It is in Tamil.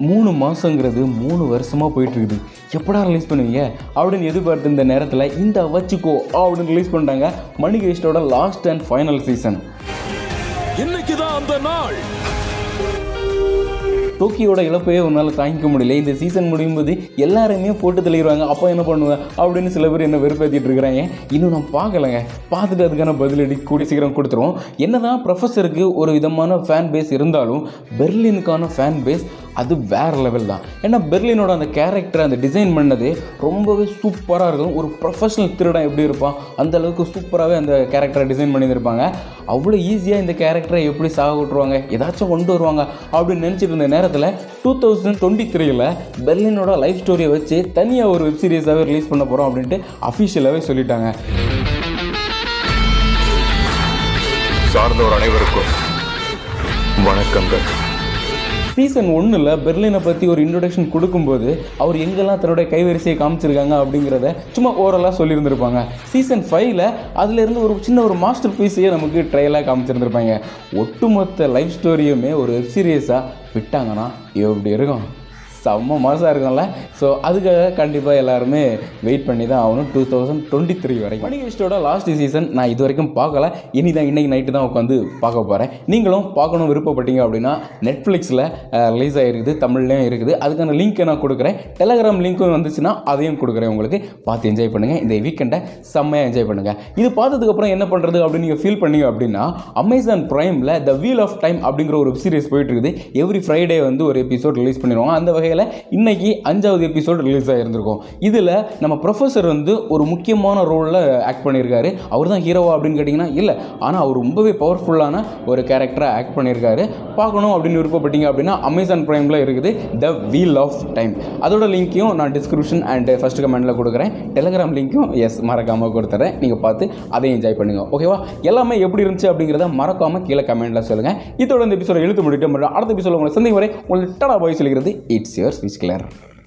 மூணு மாதங்கிறது மூணு வருஷமாக போயிட்டுருக்குது. எப்படா ரிலீஸ் பண்ணுவீங்க? அப்படின்னு எதிர்பார்த்து இந்த நேரத்தில் இந்த வச்சுக்கோ அப்படின்னு ரிலீஸ் பண்ணிட்டாங்க மணி ஹெய்ஸ்டோட லாஸ்ட் அண்ட் ஃபைனல் சீசன் இன்னைக்குதான் அந்த நாள். டோக்கியோட இழப்பையே உன்னால் தாங்கிக்க முடியல. இந்த சீசன் முடியும் போது எல்லாருமே போட்டு தெளிவாங்க அப்போ என்ன பண்ணுவேன் அப்படின்னு சில பேர் என்ன வெறுப்பேற்றிட்டு இருக்கிறாங்க. இன்னும் நான் பார்க்கலங்க. பார்த்துட்டு அதுக்கான பதிலடி கூடி சீக்கிரம் கொடுத்துருவோம். என்னதான் ப்ரொஃபஸருக்கு ஒரு விதமான ஃபேன் பேஸ் இருந்தாலும் பெர்லினுக்கான ஃபேன் பேஸ் அது வேற லெவல் தான். ஏன்னா பெர்லினோட அந்த கேரக்டர் அந்த டிசைன் பண்ணது ரொம்பவே சூப்பராக இருக்கும் ஒரு ப்ரொஃபஷனல் திருடன் எப்படி இருப்பான் அந்த அளவுக்கு சூப்பராகவே அந்த கேரக்டரை டிசைன் பண்ணியிருப்பாங்க அவ்வளோ ஈஸியாக இந்த கேரக்டரை எப்படி சாக விட்ருவாங்க ஏதாச்சும் கொண்டு வருவாங்க அப்படின்னு நினச்சிட்டு இருந்த நேரத்தில் டூ தௌசண்ட் டுவெண்ட்டி த்ரீயில் பெர்லினோட லைஃப் ஸ்டோரியை வச்சு தனியாக ஒரு வெப் சீரிஸாகவே ரிலீஸ் பண்ண போகிறோம் அப்படின்ட்டு அஃபிஷியலாகவே சொல்லிட்டாங்க. சார்ந்தோர் அனைவருக்கும் வணக்கங்கள். சீசன் ஒன்றில் பெர்லினை பற்றி ஒரு இன்ட்ரொடக்ஷன் கொடுக்கும்போது அவர் எங்கெல்லாம் தன்னுடைய கைவரிசையை காமிச்சிருக்காங்க அப்படிங்கிறத சும்மா ஓரலாக சொல்லியிருந்திருப்பாங்க. சீசன் ஃபைவ்ல அதுலேருந்து ஒரு சின்ன ஒரு மாஸ்டர் பீஸையே நமக்கு ட்ரையலாக காமிச்சிருந்திருப்பாங்க. ஒட்டுமொத்த லைஃப் ஸ்டோரியுமே ஒரு வெப் சீரியஸாக விட்டாங்கன்னா எப்படி இருக்கும்? செம்ம மாதம் இருக்கும்ல. ஸோ அதுக்காக கண்டிப்பாக எல்லாருமே வெயிட் பண்ணி தான் ஆகணும். டூ தௌசண்ட் டுவெண்ட்டி த்ரீ வரைக்கும் மணி ஹெஸ்டோட லாஸ்ட் சீசன் நான் இது வரைக்கும் பார்க்கல. இனி தான் இன்னைக்கு நைட்டு தான் உட்காந்து பார்க்க போகிறேன் நீங்களும் பார்க்கணும் விருப்பப்பட்டீங்க அப்படின்னா நெட்ஃப்ளிக்ஸில் ரிலீஸ் ஆகிருக்குது தமிழ்லேயும் இருக்குது. அதுக்கான லிங்க்கை நான் கொடுக்குறேன். டெலகிராம் லிங்க்கும் வந்துச்சுன்னா அதையும் கொடுக்குறேன் உங்களுக்கு. பார்த்து என்ஜாய் பண்ணுங்கள் இந்த வீக்கெண்டை செம்மையாக என்ஜாய் பண்ணுங்கள் இது பார்த்ததுக்கப்புறம் என்ன பண்ணுறது அப்படின்னு நீங்கள் ஃபீல் பண்ணீங்க அப்படின்னா அமேசான் ப்ரைமில் த வீல் ஆஃப் டைம் அப்படிங்கிற ஒரு வெப் சீரிஸ் போயிட்டு இருக்குது. எவ்ரி ஃப்ரைடே வந்து ஒரு எபிசோட் ரிலீஸ் பண்ணிடுவாங்க. அந்த வகையில் இன்னைக்கு அஞ்சாவது எபிசோட் ரிலீஸ் ஆகிருந்திருக்கும் இதில் நம்ம ப்ரொஃபஸர் வந்து ஒரு முக்கியமான ரோலில் ஆக்ட் பண்ணியிருக்காரு. அவர் தான் ஹீரோவா அப்படின்னு கேட்டிங்கன்னா இல்லை. ஆனால் அவர் ரொம்பவே பவர்ஃபுல்லான ஒரு கேரக்டராக ஆக்ட் பண்ணியிருக்காரு. பார்க்கணும் அப்படின்னு விருப்பப்பட்டீங்க அப்படின்னா அமேசான் ப்ரைமில் இருக்குது த வீல் ஆஃப் டைம் அதோட லிங்க்கையும் நான் டிஸ்கிரிப்ஷன் அண்ட் ஃபஸ்ட் கமெண்ட்டில் கொடுக்குறேன். டெலிகிராம் லிங்க்கும் எஸ் மறக்காமல் கொடுத்துறேன். நீங்கள் பார்த்து அதையும் என்ஜாய் பண்ணுங்கள் ஓகேவா எல்லாமே எப்படி இருந்துச்சு அப்படிங்கிறத மறக்காமல் கீழே கமெண்ட்டில் சொல்லுங்கள் இதோட இந்த எபிசோட எழுத்து முடிட்டு அடுத்த எபிசோட உங்களை சந்திக்கும் வரை உங்களுக்கு டடா பாய் சொல்லிக்கிறது இட்ஸ் Di sekitar.